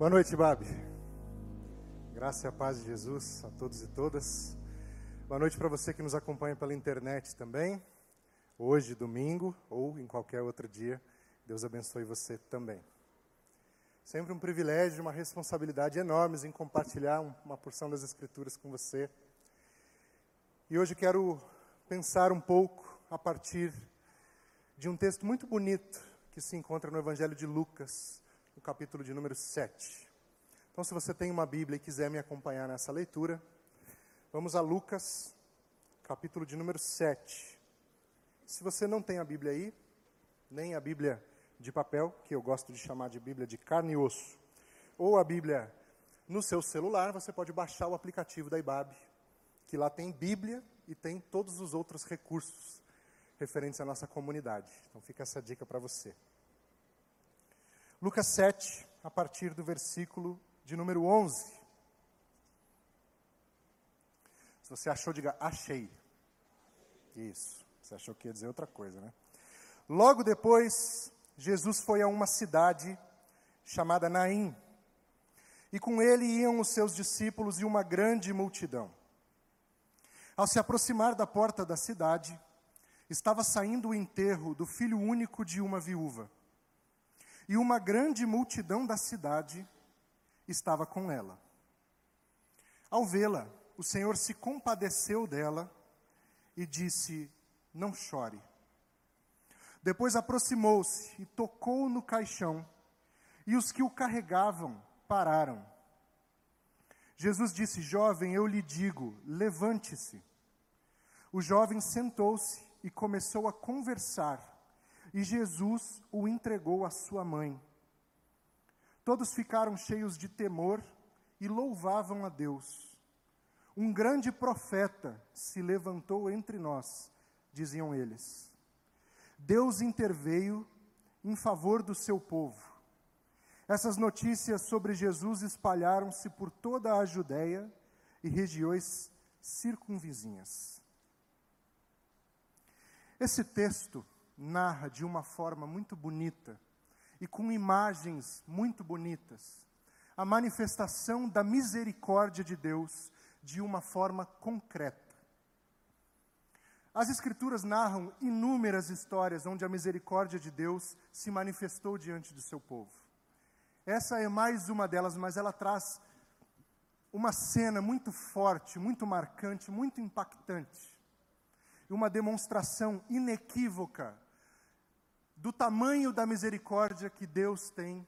Boa noite, Babi. Graça e a paz de Jesus a todos e todas. Boa noite para você que nos acompanha pela internet também. Hoje, domingo, ou em qualquer outro dia. Deus abençoe você também. Sempre um privilégio, uma responsabilidade enorme em compartilhar uma porção das Escrituras com você. E hoje quero pensar um pouco a partir de um texto muito bonito que se encontra no Evangelho de Lucas, no capítulo de número 7. Então, se você tem uma Bíblia e quiser me acompanhar nessa leitura, vamos a Lucas, capítulo de número 7. Se você não tem a Bíblia aí, nem a Bíblia de papel, que eu gosto de chamar de Bíblia de carne e osso, ou a Bíblia no seu celular, você pode baixar o aplicativo da IBAB, que lá tem Bíblia e tem todos os outros recursos referentes à nossa comunidade. Então fica essa dica para você. Lucas 7, a partir do versículo de número 11. Se você achou, diga achei. Isso. Você achou que ia dizer outra coisa, né? Logo depois, Jesus foi a uma cidade chamada Naim. E com ele iam os seus discípulos e uma grande multidão. Ao se aproximar da porta da cidade, estava saindo o enterro do filho único de uma viúva e uma grande multidão da cidade estava com ela. Ao vê-la, o Senhor se compadeceu dela e disse: Não chore. Depois aproximou-se e tocou no caixão, e os que o carregavam pararam. Jesus disse: Jovem, eu lhe digo, levante-se. O jovem sentou-se e começou a conversar e Jesus o entregou à sua mãe. Todos ficaram cheios de temor e louvavam a Deus. Um grande profeta se levantou entre nós, diziam eles. Deus interveio em favor do seu povo. Essas notícias sobre Jesus espalharam-se por toda a Judéia e regiões circunvizinhas. Esse texto narra de uma forma muito bonita e com imagens muito bonitas a manifestação da misericórdia de Deus de uma forma concreta. As Escrituras narram inúmeras histórias onde a misericórdia de Deus se manifestou diante do seu povo. Essa é mais uma delas, mas ela traz uma cena muito forte, muito marcante, muito impactante. Uma demonstração inequívoca do tamanho da misericórdia que Deus tem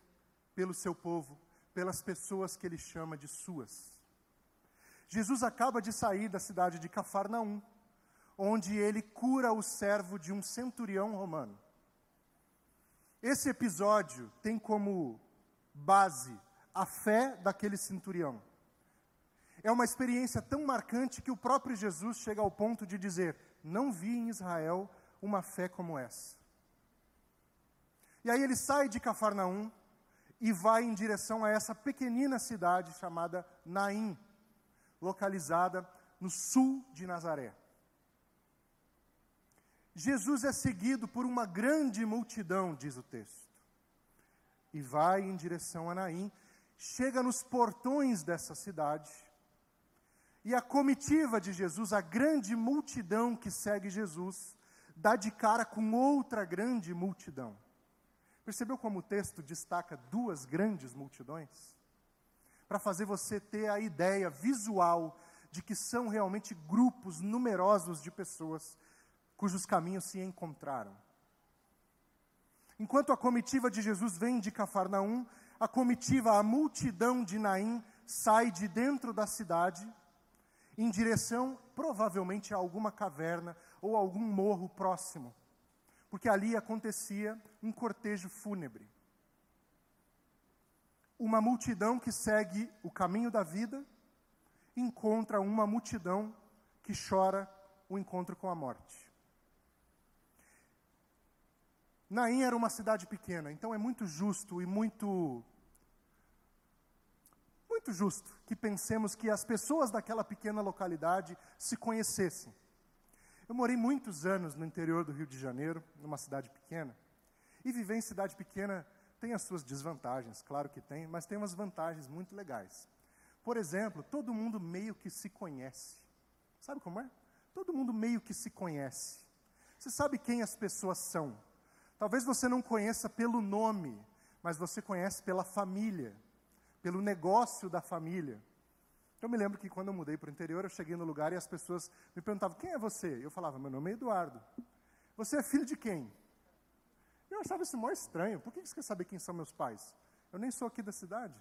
pelo seu povo, pelas pessoas que ele chama de suas. Jesus acaba de sair da cidade de Cafarnaum, onde ele cura o servo de um centurião romano. Esse episódio tem como base a fé daquele centurião. É uma experiência tão marcante que o próprio Jesus chega ao ponto de dizer: Não vi em Israel uma fé como essa. E aí ele sai de Cafarnaum e vai em direção a essa pequenina cidade chamada Naim, localizada no sul de Nazaré. Jesus é seguido por uma grande multidão, diz o texto, e vai em direção a Naim, chega nos portões dessa cidade, e a comitiva de Jesus, a grande multidão que segue Jesus, dá de cara com outra grande multidão. Percebeu como o texto destaca duas grandes multidões? Para fazer você ter a ideia visual de que são realmente grupos numerosos de pessoas cujos caminhos se encontraram. Enquanto a comitiva de Jesus vem de Cafarnaum, a comitiva, a multidão de Naim, sai de dentro da cidade em direção, provavelmente, a alguma caverna ou algum morro próximo porque ali acontecia um cortejo fúnebre. Uma multidão que segue o caminho da vida encontra uma multidão que chora o encontro com a morte. Naim era uma cidade pequena, então é muito justo e muito muito justo que pensemos que as pessoas daquela pequena localidade se conhecessem. Eu morei muitos anos no interior do Rio de Janeiro, numa cidade pequena. E viver em cidade pequena Tem as suas desvantagens, claro que tem, mas tem umas vantagens muito legais. Por exemplo, todo mundo meio que se conhece. Sabe como é? Todo mundo meio que se conhece. Você sabe quem as pessoas são. Talvez você não conheça pelo nome, mas você conhece pela família, pelo negócio da família. Eu me lembro que quando eu mudei para o interior, eu cheguei no lugar e as pessoas me perguntavam: quem é você? Eu falava: meu nome é Eduardo. Você é filho de quem? Eu achava isso mó estranho. Por que você quer saber quem são meus pais? Eu nem sou aqui da cidade.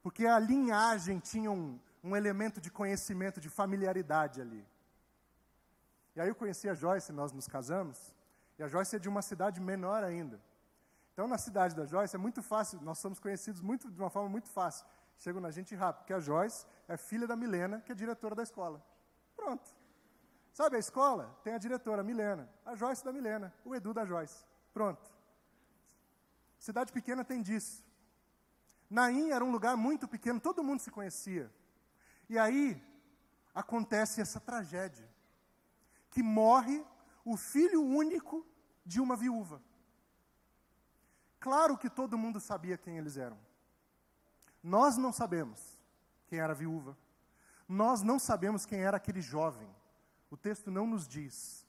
Porque a linhagem tinha um, um elemento de conhecimento, de familiaridade ali. E aí eu conheci a Joyce, nós nos casamos, e a Joyce é de uma cidade menor ainda. Então, na cidade da Joyce é muito fácil, nós somos conhecidos muito, de uma forma muito fácil. Chegam na gente rápido, porque a Joyce é filha da Milena, que é diretora da escola. Pronto. Sabe a escola? Tem a diretora, a Milena. A Joyce da Milena, o Edu da Joyce. Pronto. Cidade pequena tem disso. Naim era um lugar muito pequeno, todo mundo se conhecia. E aí acontece essa tragédia, que morre o filho único de uma viúva. Claro que todo mundo sabia quem eles eram. Nós não sabemos quem era a viúva. Nós não sabemos quem era aquele jovem. O texto não nos diz.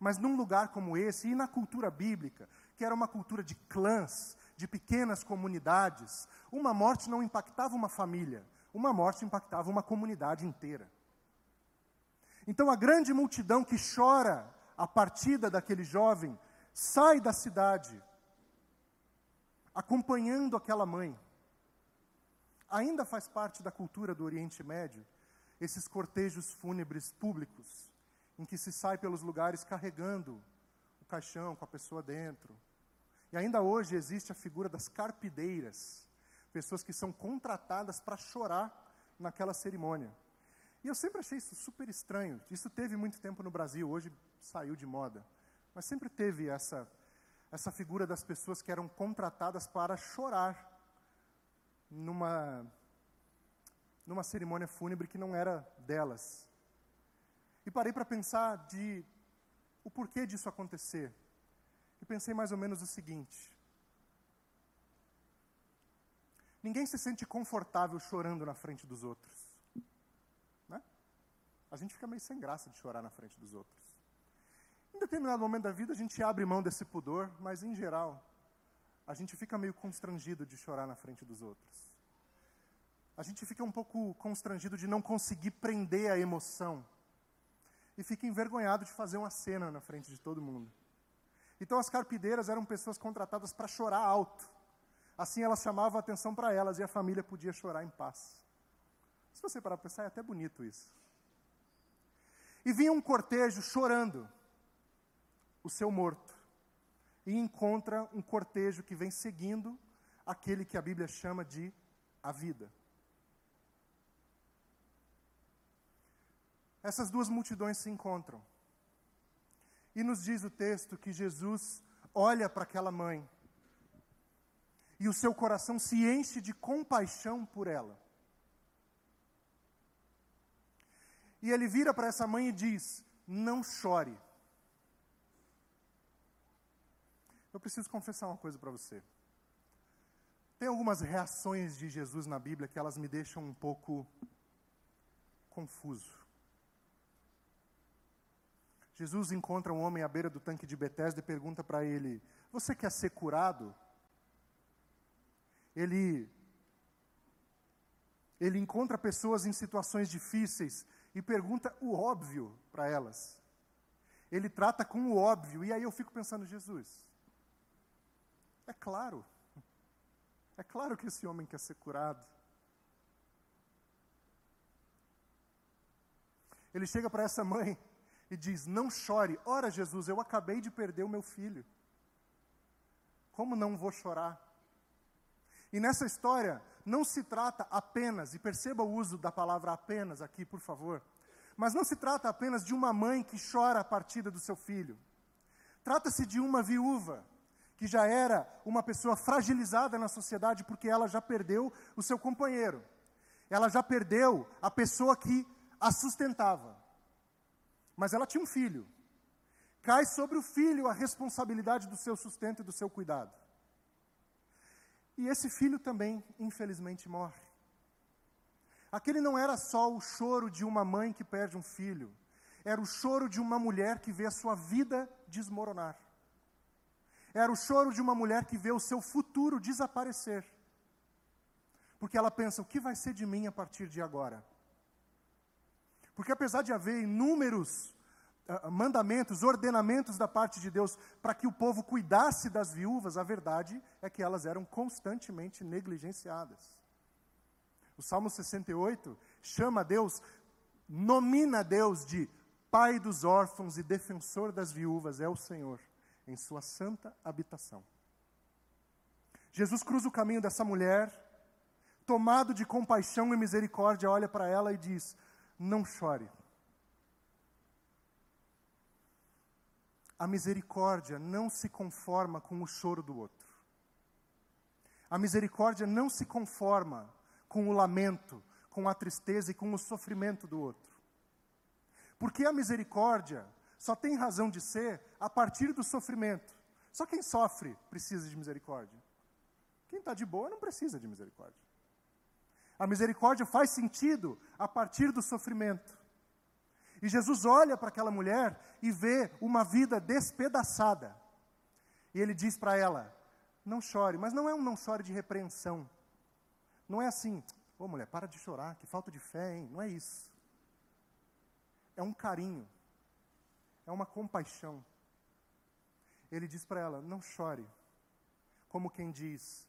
Mas num lugar como esse, e na cultura bíblica, que era uma cultura de clãs, de pequenas comunidades, uma morte não impactava uma família, uma morte impactava uma comunidade inteira. Então a grande multidão que chora a partida daquele jovem sai da cidade acompanhando aquela mãe. Ainda faz parte da cultura do Oriente Médio esses cortejos fúnebres públicos, em que se sai pelos lugares carregando o caixão com a pessoa dentro. E ainda hoje existe a figura das carpideiras, pessoas que são contratadas para chorar naquela cerimônia. E eu sempre achei isso super estranho. Isso teve muito tempo no Brasil, hoje saiu de moda. Mas sempre teve essa essa figura das pessoas que eram contratadas para chorar numa, numa cerimônia fúnebre que não era delas. E parei para pensar de o porquê disso acontecer. E pensei mais ou menos o seguinte: ninguém se sente confortável chorando na frente dos outros. Né? A gente fica meio sem graça de chorar na frente dos outros. Em determinado momento da vida, a gente abre mão desse pudor, mas, em geral, a gente fica meio constrangido de chorar na frente dos outros. A gente fica um pouco constrangido de não conseguir prender a emoção. E fica envergonhado de fazer uma cena na frente de todo mundo. Então, as carpideiras eram pessoas contratadas para chorar alto. Assim, elas chamavam a atenção para elas e a família podia chorar em paz. Se você parar para pensar, é até bonito isso. E vinha um cortejo chorando o seu morto e encontra um cortejo que vem seguindo aquele que a Bíblia chama de a vida. Essas duas multidões se encontram. E nos diz o texto que Jesus olha para aquela mãe e o seu coração se enche de compaixão por ela. E ele vira para essa mãe e diz: Não chore. Eu preciso confessar uma coisa para você. Tem algumas reações de Jesus na Bíblia que elas me deixam um pouco confuso. Jesus encontra um homem à beira do tanque de Betesda e pergunta para ele: Você quer ser curado? Ele ele encontra pessoas em situações difíceis e pergunta o óbvio para elas. Ele trata com o óbvio e aí eu fico pensando, Jesus, é claro. É claro que esse homem quer ser curado. Ele chega para essa mãe e diz: Não chore. Ora, Jesus, eu acabei de perder o meu filho. Como não vou chorar? E nessa história, não se trata apenas, e perceba o uso da palavra apenas aqui, por favor, mas não se trata apenas de uma mãe que chora a partida do seu filho. Trata-se de uma viúva que já era uma pessoa fragilizada na sociedade porque ela já perdeu o seu companheiro. Ela já perdeu a pessoa que a sustentava. Mas ela tinha um filho. Cai sobre o filho a responsabilidade do seu sustento e do seu cuidado. E esse filho também, infelizmente, morre. Aquele não era só o choro de uma mãe que perde um filho, era o choro de uma mulher que vê a sua vida desmoronar. Era o choro de uma mulher que vê o seu futuro desaparecer. Porque ela pensa: o que vai ser de mim a partir de agora? Porque apesar de haver inúmeros uh, mandamentos, ordenamentos da parte de Deus para que o povo cuidasse das viúvas, a verdade é que elas eram constantemente negligenciadas. O Salmo 68 chama Deus, nomina Deus de Pai dos órfãos e defensor das viúvas, é o Senhor, em sua santa habitação. Jesus cruza o caminho dessa mulher, tomado de compaixão e misericórdia, olha para ela e diz: não chore. A misericórdia não se conforma com o choro do outro. A misericórdia não se conforma com o lamento, com a tristeza e com o sofrimento do outro. Porque a misericórdia só tem razão de ser a partir do sofrimento. Só quem sofre precisa de misericórdia. Quem está de boa não precisa de misericórdia. A misericórdia faz sentido a partir do sofrimento. E Jesus olha para aquela mulher e vê uma vida despedaçada. E ele diz para ela: Não chore, mas não é um não chore de repreensão. Não é assim, ô oh, mulher, para de chorar, que falta de fé, hein? Não é isso. É um carinho, é uma compaixão. Ele diz para ela: Não chore, como quem diz: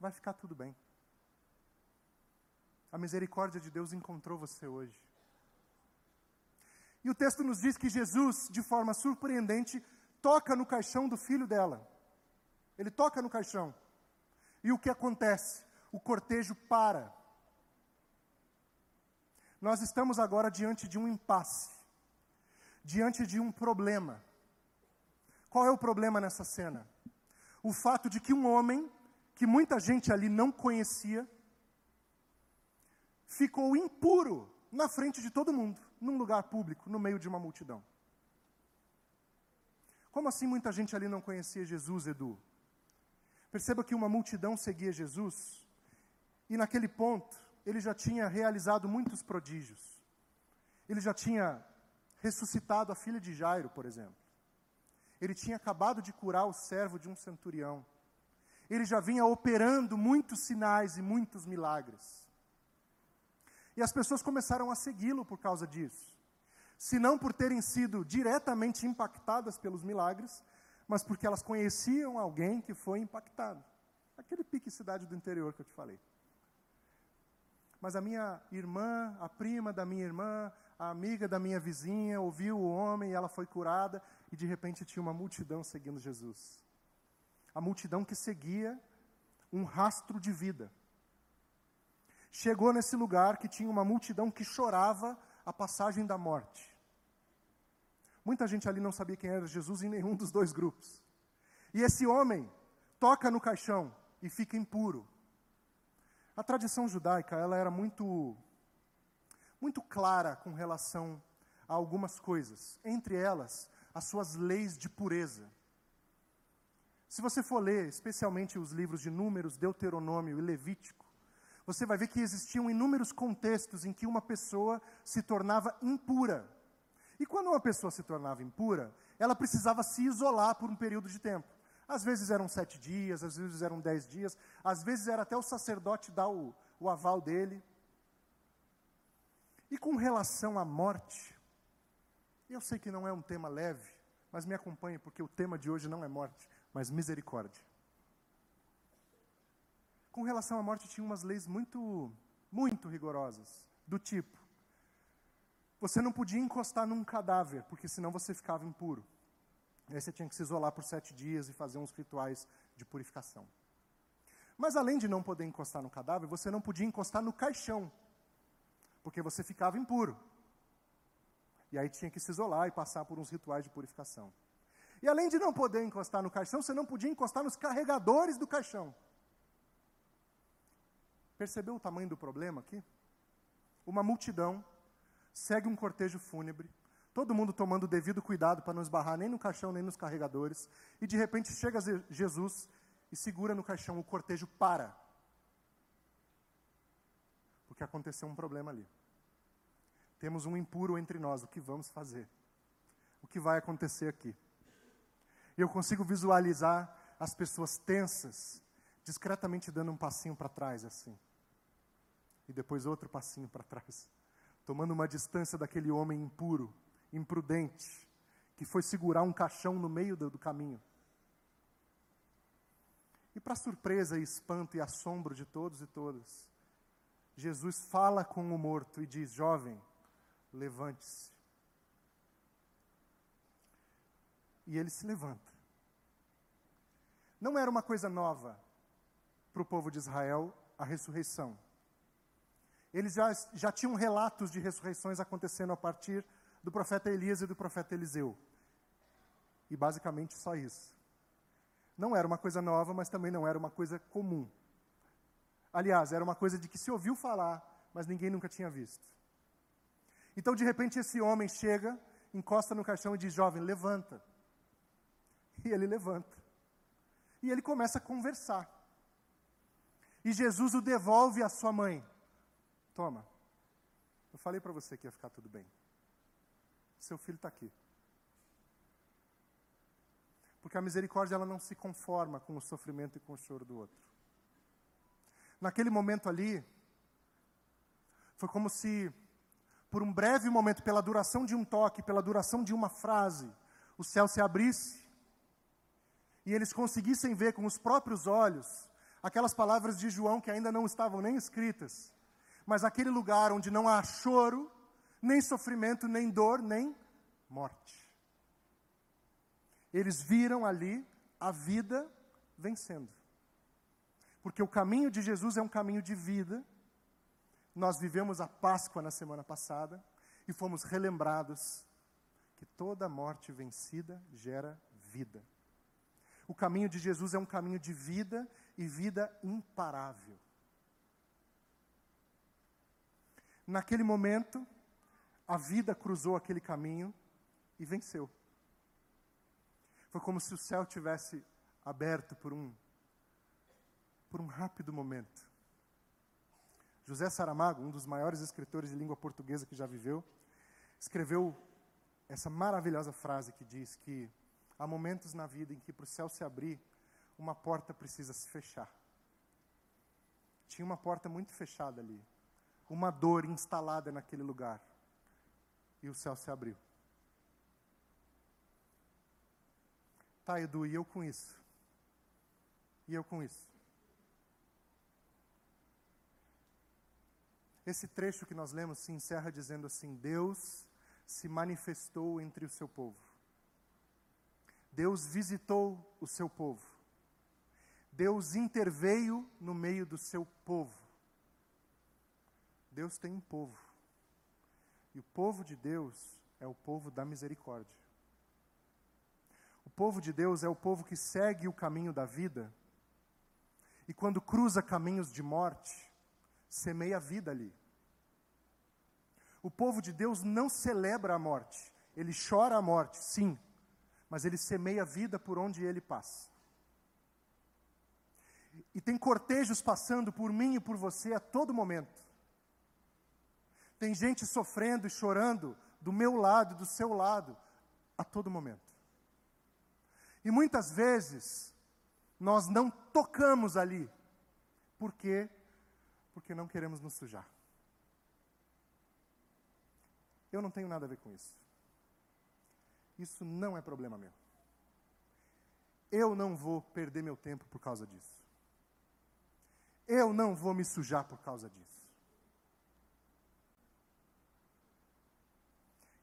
Vai ficar tudo bem. A misericórdia de Deus encontrou você hoje. E o texto nos diz que Jesus, de forma surpreendente, toca no caixão do filho dela. Ele toca no caixão. E o que acontece? O cortejo para. Nós estamos agora diante de um impasse, diante de um problema. Qual é o problema nessa cena? O fato de que um homem, que muita gente ali não conhecia, ficou impuro na frente de todo mundo, num lugar público, no meio de uma multidão. Como assim muita gente ali não conhecia Jesus, Edu? Perceba que uma multidão seguia Jesus, e naquele ponto, ele já tinha realizado muitos prodígios. Ele já tinha ressuscitado a filha de Jairo, por exemplo. Ele tinha acabado de curar o servo de um centurião. Ele já vinha operando muitos sinais e muitos milagres. E as pessoas começaram a segui-lo por causa disso. Se não por terem sido diretamente impactadas pelos milagres, mas porque elas conheciam alguém que foi impactado. Aquele pique cidade do interior que eu te falei. Mas a minha irmã, a prima da minha irmã, a amiga da minha vizinha, ouviu o homem e ela foi curada, e de repente tinha uma multidão seguindo Jesus. A multidão que seguia um rastro de vida chegou nesse lugar que tinha uma multidão que chorava a passagem da morte. Muita gente ali não sabia quem era Jesus em nenhum dos dois grupos. E esse homem toca no caixão e fica impuro. A tradição judaica, ela era muito muito clara com relação a algumas coisas, entre elas as suas leis de pureza. Se você for ler, especialmente os livros de Números, Deuteronômio e Levítico, você vai ver que existiam inúmeros contextos em que uma pessoa se tornava impura. E quando uma pessoa se tornava impura, ela precisava se isolar por um período de tempo. Às vezes eram sete dias, às vezes eram dez dias, às vezes era até o sacerdote dar o, o aval dele. E com relação à morte, eu sei que não é um tema leve, mas me acompanhe, porque o tema de hoje não é morte, mas misericórdia com relação à morte tinha umas leis muito, muito rigorosas, do tipo: você não podia encostar num cadáver, porque senão você ficava impuro. Aí você tinha que se isolar por sete dias e fazer uns rituais de purificação. Mas além de não poder encostar no cadáver, você não podia encostar no caixão, porque você ficava impuro. E aí tinha que se isolar e passar por uns rituais de purificação. E além de não poder encostar no caixão, você não podia encostar nos carregadores do caixão. Percebeu o tamanho do problema aqui? Uma multidão segue um cortejo fúnebre, todo mundo tomando o devido cuidado para não esbarrar nem no caixão nem nos carregadores, e de repente chega Jesus e segura no caixão. O cortejo para. Porque aconteceu um problema ali. Temos um impuro entre nós. O que vamos fazer? O que vai acontecer aqui? Eu consigo visualizar as pessoas tensas, discretamente dando um passinho para trás, assim. E depois outro passinho para trás. Tomando uma distância daquele homem impuro, imprudente, que foi segurar um caixão no meio do, do caminho. E para surpresa e espanto e assombro de todos e todas, Jesus fala com o morto e diz: Jovem, levante-se. E ele se levanta. Não era uma coisa nova para o povo de Israel a ressurreição. Eles já, já tinham relatos de ressurreições acontecendo a partir do profeta Elias e do profeta Eliseu. E basicamente só isso. Não era uma coisa nova, mas também não era uma coisa comum. Aliás, era uma coisa de que se ouviu falar, mas ninguém nunca tinha visto. Então, de repente, esse homem chega, encosta no caixão e diz: Jovem, levanta. E ele levanta. E ele começa a conversar. E Jesus o devolve à sua mãe. Toma, eu falei para você que ia ficar tudo bem. Seu filho está aqui. Porque a misericórdia ela não se conforma com o sofrimento e com o choro do outro. Naquele momento ali, foi como se por um breve momento, pela duração de um toque, pela duração de uma frase, o céu se abrisse e eles conseguissem ver com os próprios olhos aquelas palavras de João que ainda não estavam nem escritas, mas aquele lugar onde não há choro, nem sofrimento, nem dor, nem morte. Eles viram ali a vida vencendo. Porque o caminho de Jesus é um caminho de vida nós vivemos a Páscoa na semana passada e fomos relembrados que toda morte vencida gera vida. O caminho de Jesus é um caminho de vida e vida imparável. Naquele momento, a vida cruzou aquele caminho e venceu. Foi como se o céu tivesse aberto por um por um rápido momento. José Saramago, um dos maiores escritores de língua portuguesa que já viveu, escreveu essa maravilhosa frase que diz que há momentos na vida em que para o céu se abrir, uma porta precisa se fechar. Tinha uma porta muito fechada ali, uma dor instalada naquele lugar, e o céu se abriu. Tá, Edu, e eu com isso? E eu com isso? Esse trecho que nós lemos se encerra dizendo assim: Deus se manifestou entre o seu povo. Deus visitou o seu povo. Deus interveio no meio do seu povo. Deus tem um povo. E o povo de Deus é o povo da misericórdia. O povo de Deus é o povo que segue o caminho da vida. E quando cruza caminhos de morte, semeia a vida ali. O povo de Deus não celebra a morte, ele chora a morte, sim, mas ele semeia a vida por onde ele passa. E tem cortejos passando por mim e por você a todo momento. Tem gente sofrendo e chorando do meu lado e do seu lado a todo momento. E muitas vezes nós não tocamos ali. Por quê? Porque não queremos nos sujar. Eu não tenho nada a ver com isso. Isso não é problema meu. Eu não vou perder meu tempo por causa disso. Eu não vou me sujar por causa disso.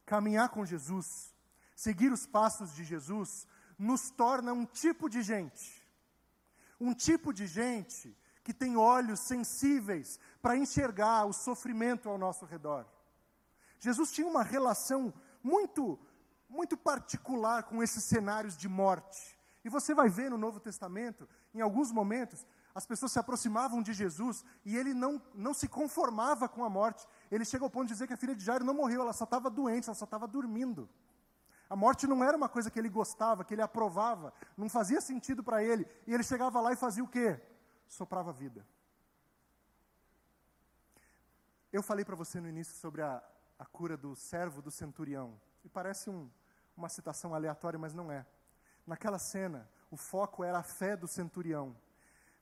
Caminhar com Jesus, seguir os passos de Jesus, nos torna um tipo de gente. Um tipo de gente que tem olhos sensíveis para enxergar o sofrimento ao nosso redor. Jesus tinha uma relação muito, muito particular com esses cenários de morte. E você vai ver no Novo Testamento, em alguns momentos, as pessoas se aproximavam de Jesus e ele não, não se conformava com a morte. Ele chega ao ponto de dizer que a filha de Jairo não morreu, ela só estava doente, ela só estava dormindo. A morte não era uma coisa que ele gostava, que ele aprovava, não fazia sentido para ele. E ele chegava lá e fazia o quê? Soprava vida. Eu falei para você no início sobre a, a cura do servo do centurião. E parece um, uma citação aleatória, mas não é. Naquela cena, o foco era a fé do centurião.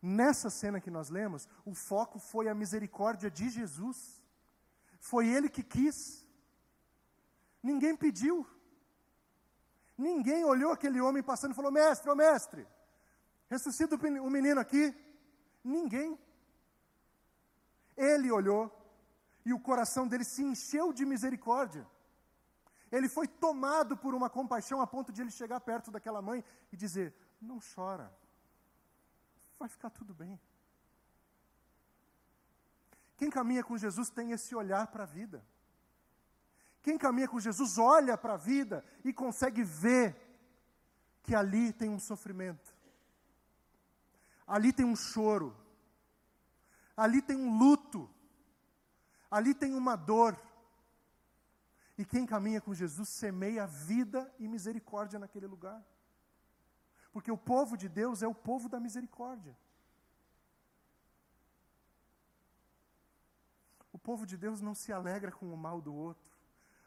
Nessa cena que nós lemos, o foco foi a misericórdia de Jesus. Foi ele que quis. Ninguém pediu. Ninguém olhou aquele homem passando e falou: Mestre, ô mestre, ressuscita o menino aqui. Ninguém. Ele olhou e o coração dele se encheu de misericórdia. Ele foi tomado por uma compaixão a ponto de ele chegar perto daquela mãe e dizer: Não chora, vai ficar tudo bem. Quem caminha com Jesus tem esse olhar para a vida. Quem caminha com Jesus olha para a vida e consegue ver que ali tem um sofrimento, ali tem um choro, ali tem um luto, ali tem uma dor. E quem caminha com Jesus semeia vida e misericórdia naquele lugar. Porque o povo de Deus é o povo da misericórdia. O povo de Deus não se alegra com o mal do outro.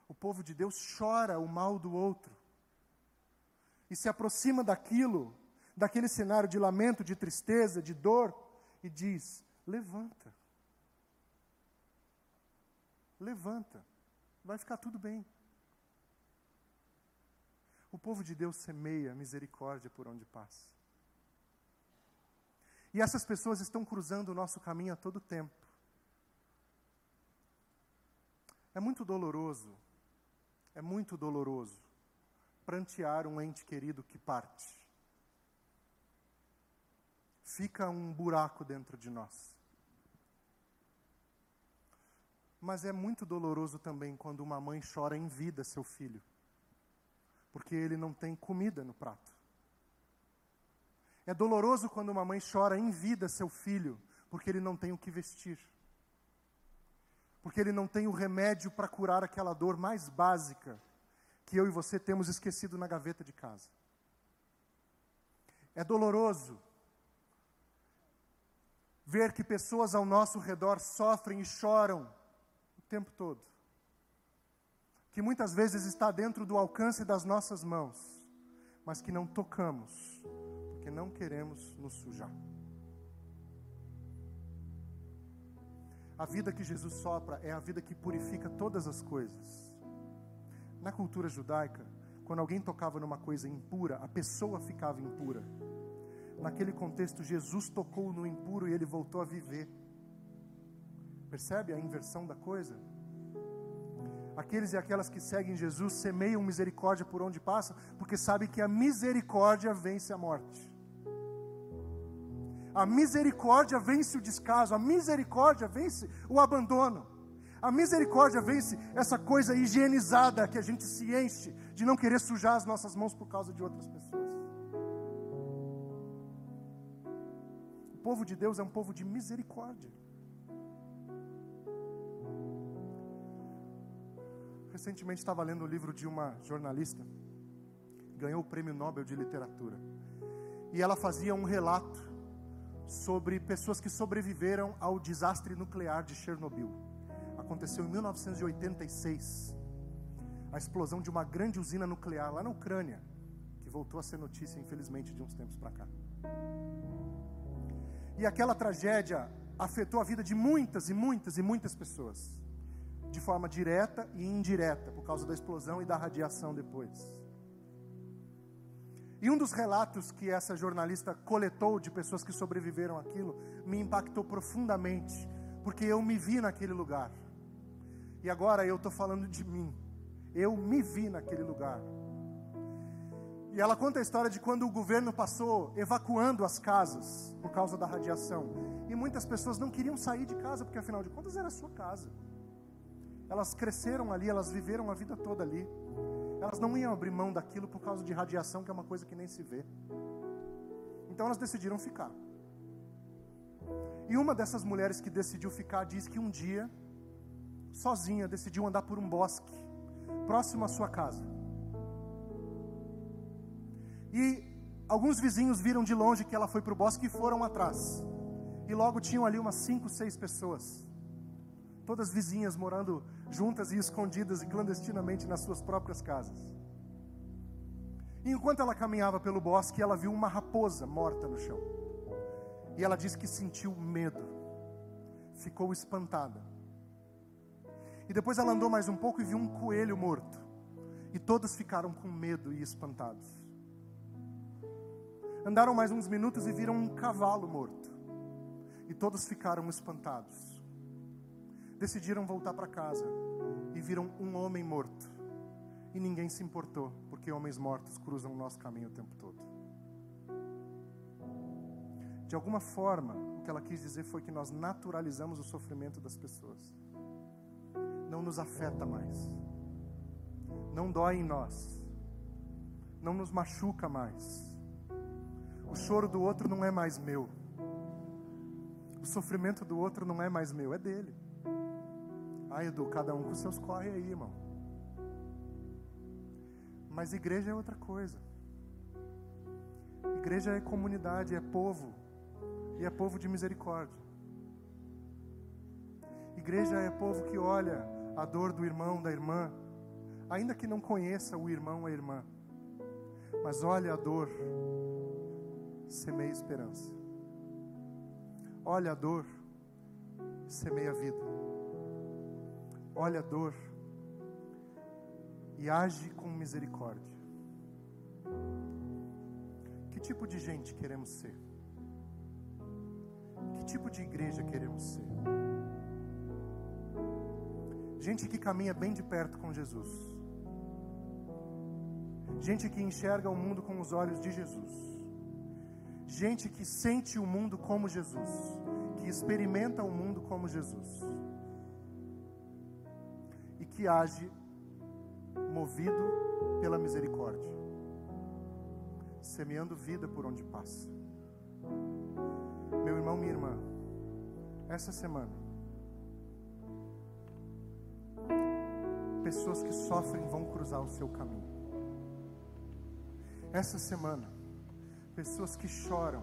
O povo de Deus chora o mal do outro. E se aproxima daquilo, daquele cenário de lamento, de tristeza, de dor, e diz: levanta. Levanta vai ficar tudo bem. O povo de Deus semeia misericórdia por onde passa. E essas pessoas estão cruzando o nosso caminho a todo tempo. É muito doloroso, é muito doloroso prantear um ente querido que parte. Fica um buraco dentro de nós. Mas é muito doloroso também quando uma mãe chora em vida seu filho, porque ele não tem comida no prato. É doloroso quando uma mãe chora em vida seu filho, porque ele não tem o que vestir. Porque ele não tem o remédio para curar aquela dor mais básica que eu e você temos esquecido na gaveta de casa. É doloroso ver que pessoas ao nosso redor sofrem e choram tempo todo. Que muitas vezes está dentro do alcance das nossas mãos, mas que não tocamos, porque não queremos nos sujar. A vida que Jesus sopra é a vida que purifica todas as coisas. Na cultura judaica, quando alguém tocava numa coisa impura, a pessoa ficava impura. Naquele contexto, Jesus tocou no impuro e ele voltou a viver. Percebe a inversão da coisa? Aqueles e aquelas que seguem Jesus semeiam misericórdia por onde passam, porque sabem que a misericórdia vence a morte. A misericórdia vence o descaso, a misericórdia vence o abandono. A misericórdia vence essa coisa higienizada que a gente se enche de não querer sujar as nossas mãos por causa de outras pessoas. Povo de Deus é um povo de misericórdia. Recentemente estava lendo o livro de uma jornalista, ganhou o prêmio Nobel de Literatura. E ela fazia um relato sobre pessoas que sobreviveram ao desastre nuclear de Chernobyl. Aconteceu em 1986. A explosão de uma grande usina nuclear lá na Ucrânia, que voltou a ser notícia, infelizmente, de uns tempos para cá. E aquela tragédia afetou a vida de muitas e muitas e muitas pessoas de forma direta e indireta, por causa da explosão e da radiação depois. E um dos relatos que essa jornalista coletou de pessoas que sobreviveram àquilo me impactou profundamente, porque eu me vi naquele lugar. E agora eu estou falando de mim. Eu me vi naquele lugar. E ela conta a história de quando o governo passou evacuando as casas por causa da radiação. E muitas pessoas não queriam sair de casa, porque afinal de contas era a sua casa. Elas cresceram ali, elas viveram a vida toda ali. Elas não iam abrir mão daquilo por causa de radiação, que é uma coisa que nem se vê. Então elas decidiram ficar. E uma dessas mulheres que decidiu ficar diz que um dia, sozinha, decidiu andar por um bosque, próximo à sua casa. E alguns vizinhos viram de longe que ela foi para o bosque e foram atrás. E logo tinham ali umas cinco, seis pessoas. Todas vizinhas morando juntas e escondidas e clandestinamente nas suas próprias casas. E enquanto ela caminhava pelo bosque, ela viu uma raposa morta no chão. E ela disse que sentiu medo, ficou espantada. E depois ela andou mais um pouco e viu um coelho morto. E todos ficaram com medo e espantados. Andaram mais uns minutos e viram um cavalo morto. E todos ficaram espantados. Decidiram voltar para casa e viram um homem morto. E ninguém se importou, porque homens mortos cruzam o nosso caminho o tempo todo. De alguma forma, o que ela quis dizer foi que nós naturalizamos o sofrimento das pessoas. Não nos afeta mais. Não dói em nós. Não nos machuca mais. O choro do outro não é mais meu. O sofrimento do outro não é mais meu, é dele. Ai, Edu, cada um com seus corre aí, irmão. Mas igreja é outra coisa. Igreja é comunidade, é povo. E é povo de misericórdia. Igreja é povo que olha a dor do irmão, da irmã, ainda que não conheça o irmão a irmã, mas olha a dor, semeia esperança. Olha a dor, semeia a vida. Olha a dor, e age com misericórdia. Que tipo de gente queremos ser? Que tipo de igreja queremos ser? Gente que caminha bem de perto com Jesus. Gente que enxerga o mundo com os olhos de Jesus. Gente que sente o mundo como Jesus. Que experimenta o mundo como Jesus. E que age movido pela misericórdia, semeando vida por onde passa. Meu irmão, minha irmã, essa semana, pessoas que sofrem vão cruzar o seu caminho. Essa semana, pessoas que choram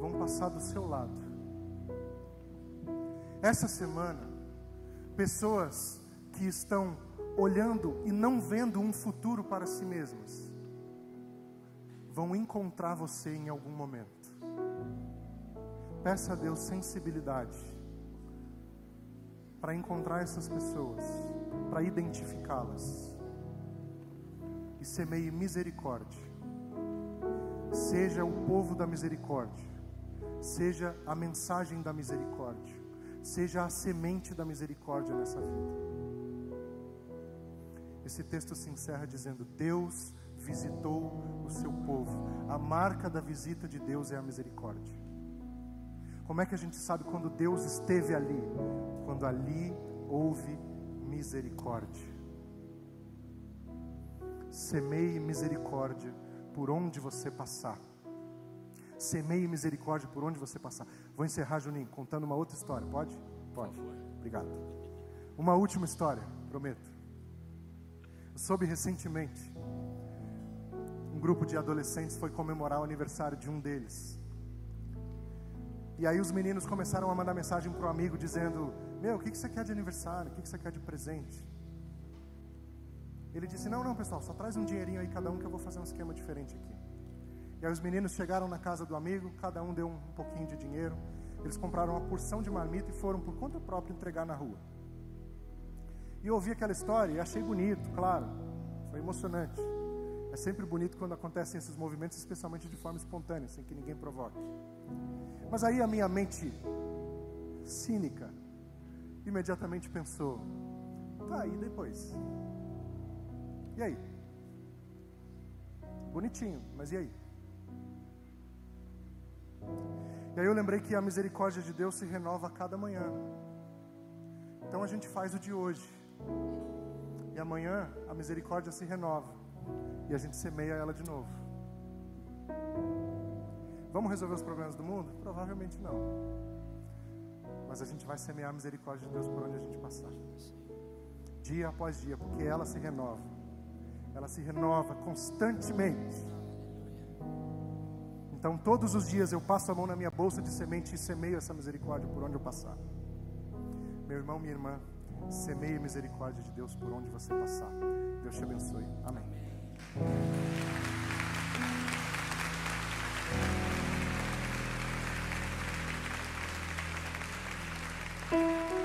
vão passar do seu lado. Essa semana, pessoas que estão olhando e não vendo um futuro para si mesmas, vão encontrar você em algum momento. Peça a Deus sensibilidade para encontrar essas pessoas, para identificá-las. E semeie misericórdia. Seja o povo da misericórdia. Seja a mensagem da misericórdia. Seja a semente da misericórdia nessa vida. Esse texto se encerra dizendo: Deus visitou o seu povo. A marca da visita de Deus é a misericórdia. Como é que a gente sabe quando Deus esteve ali? Quando ali houve misericórdia. Semeie misericórdia por onde você passar. Semeie misericórdia por onde você passar. Vou encerrar, Juninho, contando uma outra história. Pode? Pode. Obrigado. Uma última história, prometo soube recentemente. Um grupo de adolescentes foi comemorar o aniversário de um deles. E aí os meninos começaram a mandar mensagem para o amigo dizendo: Meu, o que, que você quer de aniversário? O que, que você quer de presente? Ele disse: Não, não, pessoal, só traz um dinheirinho aí cada um que eu vou fazer um esquema diferente aqui. E aí os meninos chegaram na casa do amigo, cada um deu um pouquinho de dinheiro. Eles compraram uma porção de marmita e foram por conta própria entregar na rua. E eu ouvi aquela história e achei bonito, claro. Foi emocionante. É sempre bonito quando acontecem esses movimentos, especialmente de forma espontânea, sem que ninguém provoque. Mas aí a minha mente cínica imediatamente pensou: tá, e depois? E aí? Bonitinho, mas e aí? E aí eu lembrei que a misericórdia de Deus se renova a cada manhã. Então a gente faz o de hoje. E amanhã a misericórdia se renova. E a gente semeia ela de novo. Vamos resolver os problemas do mundo? Provavelmente não. Mas a gente vai semear a misericórdia de Deus por onde a gente passar. Dia após dia, porque ela se renova. Ela se renova constantemente. Então, todos os dias eu passo a mão na minha bolsa de semente e semeio essa misericórdia por onde eu passar. Meu irmão, minha irmã, semeie a misericórdia de Deus por onde você passar. Deus te abençoe. Amém.